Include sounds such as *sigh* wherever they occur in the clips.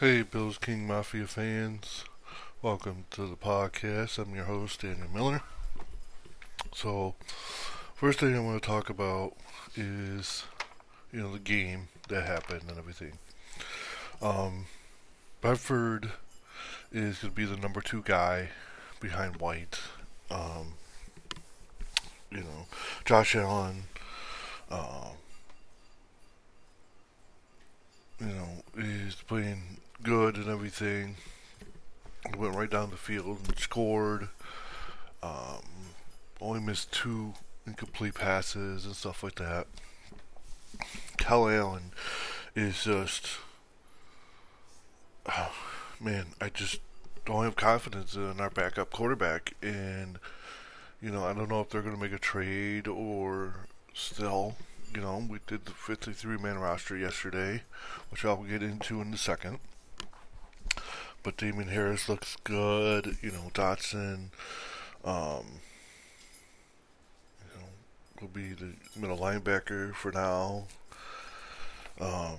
Hey, Bills King Mafia fans. Welcome to the podcast. I'm your host, Daniel Miller. So, first thing I want to talk about is, you know, the game that happened and everything. Um, Bedford is going to be the number two guy behind White. Um, you know, Josh Allen, uh, you know, he's playing good and everything. Went right down the field and scored. Um, only missed two incomplete passes and stuff like that. Kyle Allen is just, oh, *sighs* man, I just don't have confidence in our backup quarterback. And, you know, I don't know if they're going to make a trade or still. You know, we did the 53 man roster yesterday, which I'll get into in a second. But Damien Harris looks good. You know, Dodson, um, you know, will be the middle linebacker for now. Um,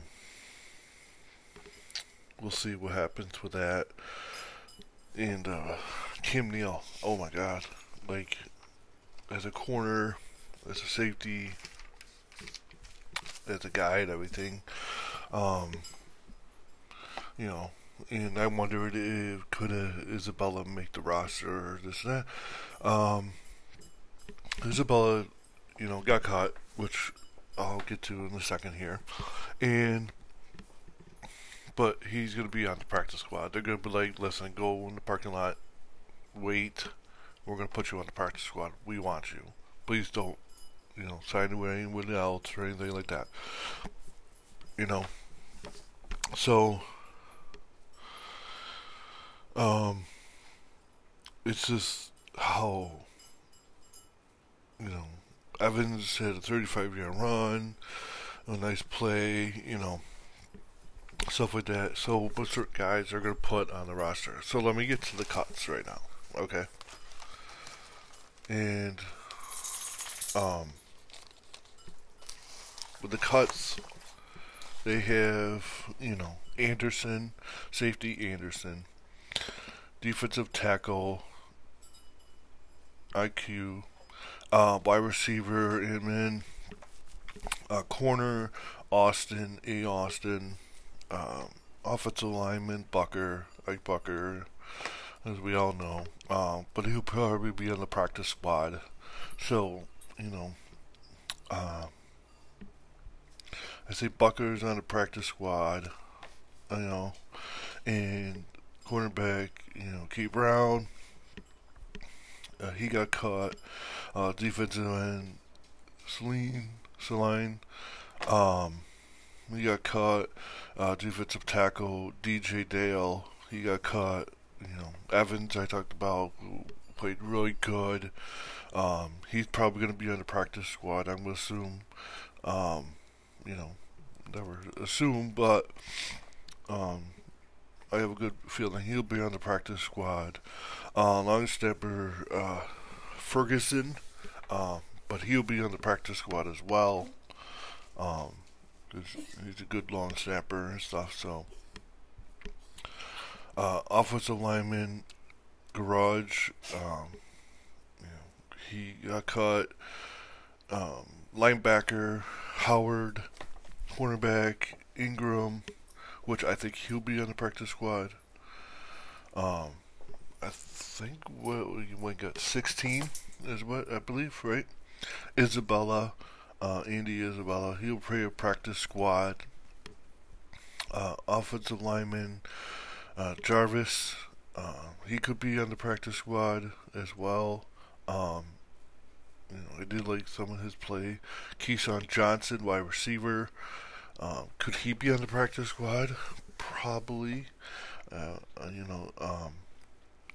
we'll see what happens with that. And uh, Cam Neal, oh my God, like as a corner, as a safety, as a guide, everything. Um, you know, and I wondered if could Isabella make the roster or this and that. Um, Isabella, you know, got caught, which I'll get to in a second here, and but he's gonna be on the practice squad. They're gonna be like, listen, go in the parking lot, wait. We're gonna put you on the practice squad. We want you. Please don't, you know, sign with anyone else or anything like that. You know. So um, it's just how you know Evans had a 35 yard run, a nice play, you know, stuff like that. So, what sort of guys are going to put on the roster? So, let me get to the cuts right now, okay? And, um, with the cuts, they have, you know, Anderson, safety Anderson, defensive tackle, IQ, uh, wide receiver, Inman, uh, corner, Austin, A. Austin, um, offensive lineman, Boettger, Ike Boettger, as we all know. Um, but he'll probably be on the practice squad. So, you know, uh, I say Boettger's on the practice squad, you know, and cornerback, you know, Keith Brown. Uh, he got caught. Uh, defensive end, Celine, Celine. Um, he got caught. Uh, defensive tackle, DJ Dale. He got caught. You know, Evans, I talked about, played really good. Um, he's probably going to be on the practice squad, I'm going to assume. Um, you know, never assume, but um, I have a good feeling he'll be on the practice squad. Uh, long snapper uh, Ferguson, uh, but he'll be on the practice squad as well. Um, he's a good long snapper and stuff. So, uh, offensive lineman Gouraige, um, you know, he got cut. Um, linebacker Howard, cornerback Ingram which I think he'll be on the practice squad. Um, I think what we got 16 is what I believe, right? Isabella, uh, Andy Isabella, he'll play a practice squad. Uh, offensive lineman uh, Jarvis, uh, he could be on the practice squad as well. Um, you know, I did like some of his play. KeeSean Johnson, wide receiver. Um, could he be on the practice squad? Probably. Uh, uh, you know, um,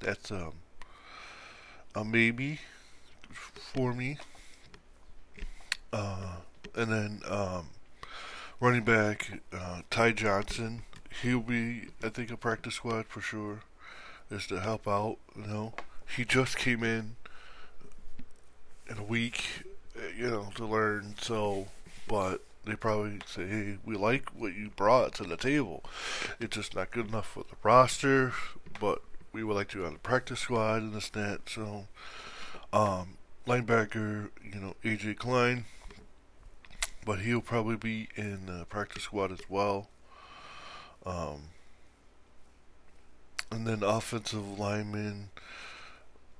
that's um, a maybe for me. Uh, and then um, running back uh, Ty Johnson, he'll be, I think, a practice squad for sure, is to help out. You know, he just came in in a week, you know, to learn. So, but they probably say, "Hey, we like what you brought to the table. It's just not good enough for the roster, but we would like to on the practice squad and this and that." So, um, linebacker, you know, AJ Klein, but he'll probably be in the practice squad as well. Um, and then offensive lineman,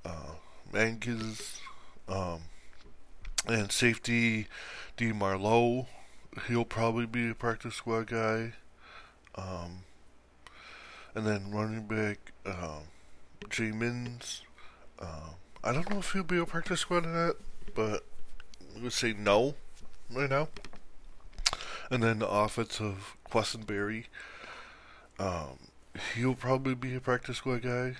uh, Mankiz, um, and safety, D. Marlowe. He'll probably be a practice squad guy. Um, and then running back, um. Uh, I don't know if he'll be a practice squad or not, but I would say no right now. And then the offensive Quessenberry. Um, he'll probably be a practice squad guy.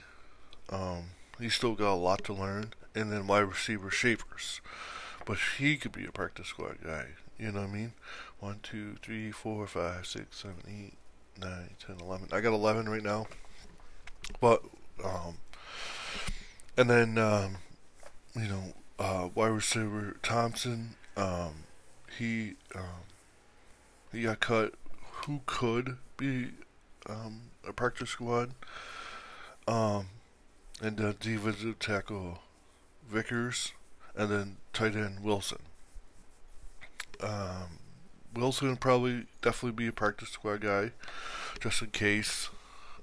Um, he's still got a lot to learn. And then wide receiver Shavers. But he could be a practice squad guy. You know what I mean? 1, 2, 3, 4, 5, 6, 7, 8, 9, 10, 11. I got 11 right now. But, um, and then, um, you know, uh, wide receiver Thompson, um, he, um, he got cut. Who could be um, a practice squad? Um, and uh, defensive tackle Vickers, and then tight end Wilson. Um, Wilson probably definitely be a practice squad guy, just in case.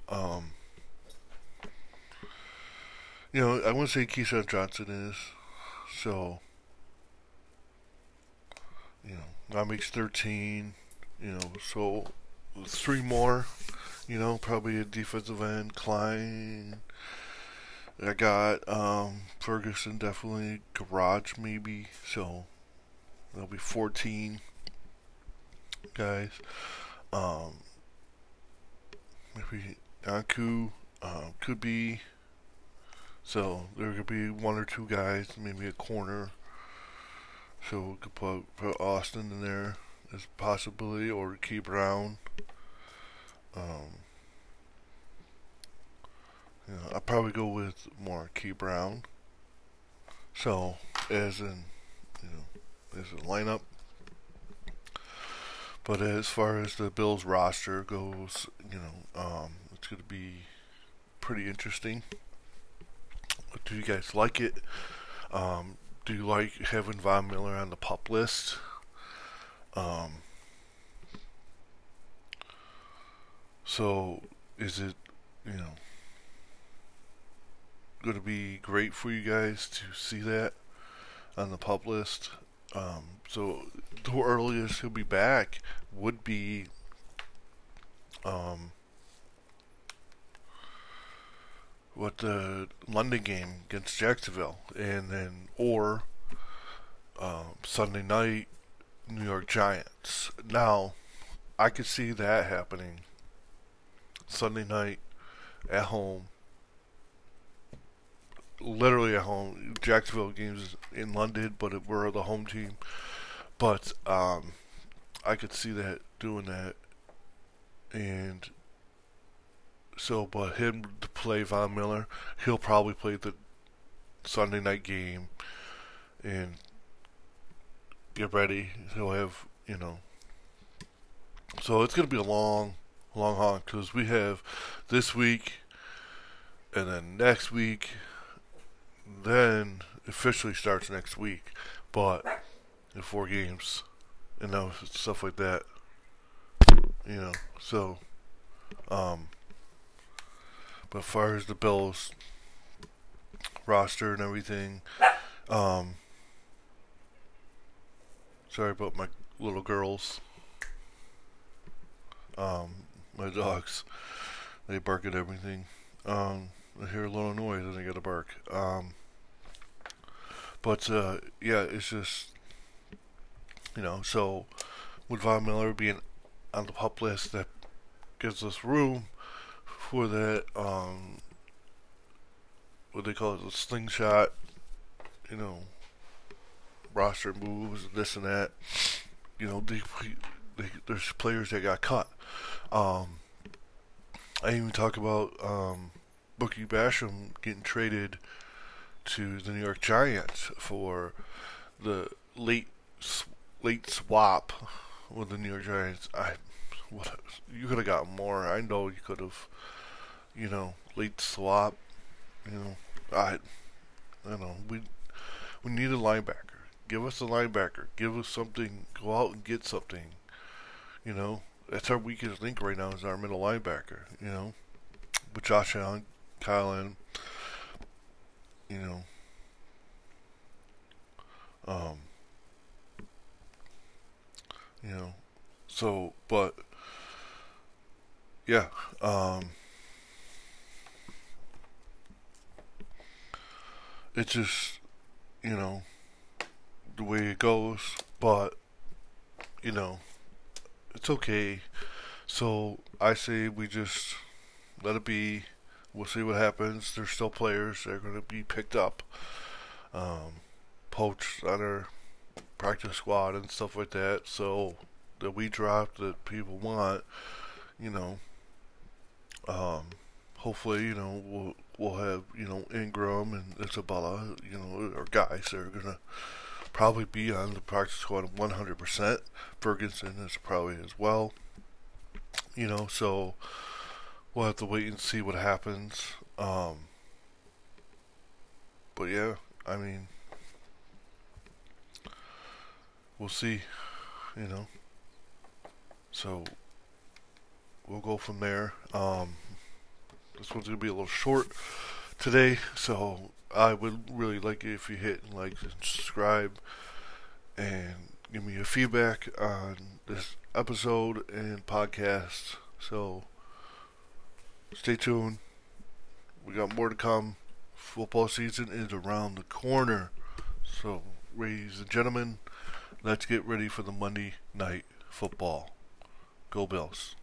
Um, you know, I wouldn't say KeeSean Johnson is, so you know, that makes thirteen. You know, so three more. You know, probably a defensive end, Klein. I got um, Ferguson definitely Gouraige maybe so there'll be 14 guys. Um, maybe Aku uh, could be so there could be one or two guys maybe a corner. So we could put, put Austin in there as possibility or Key Brown. Um, you know, I'll probably go with more Key Brown. So, as in, you know, as a lineup. But as far as the Bills roster goes, you know, um, it's going to be pretty interesting. Do you guys like it? Um, do you like having Von Miller on the pup list? Um, so, is it, you know, going to be great for you guys to see that on the PUP list. Um, so the earliest he'll be back would be um, what the London game against Jacksonville, and then or um, Sunday night New York Giants. Now, I could see that happening. Sunday night at home literally at home. Jacksonville games in London, but we're the home team. But um, I could see that doing that, and so, but him to play Von Miller, he'll probably play the Sunday night game, and get ready. He'll have you know. So it's gonna be a long, long haul because we have this week, and then next week then officially starts next week, but in four games, and know stuff like that. You know, so um, but as far as the Bills roster and everything, um, sorry about my little girls. Um, my dogs, they bark at everything. Um, I hear a little noise and I get a bark. Um, but uh, yeah, it's just you know. So with Von Miller being on the pup list, that gives us room for that. Um, what they call it, the slingshot. You know, roster moves, this and that. You know, they, they, there's players that got cut. Um, I even talk about um, Boogie Basham getting traded to the New York Giants for the late late swap with the New York Giants. I what you could have got more. I know you could have, you know, late swap. You know, I, I don't know. We we need a linebacker. Give us a linebacker. Give us something. Go out and get something. You know, that's our weakest link right now is our middle linebacker. You know, with Josh Allen, Allen, you know, um, you know, so but yeah, um, it's just you know the way it goes, but you know it's okay. So I say we just let it be. We'll see what happens. There's still players that are going to be picked up, um, poached on our practice squad and stuff like that. So that we drop that people want, you know. Um, hopefully, you know, we'll we'll have you know Ingram and Isabella, you know, our guys that are gonna probably be on the practice squad 100%. Ferguson is probably as well. You know, so we'll have to wait and see what happens. Um, but yeah, I mean, we'll see. You know, so we'll go from there. Um, this one's gonna be a little short today, so I would really like it if you hit like and subscribe and give me your feedback on this episode and podcast. So stay tuned. We got more to come. Football season is around the corner. So, ladies and gentlemen, let's get ready for the Monday night football. Go Bills.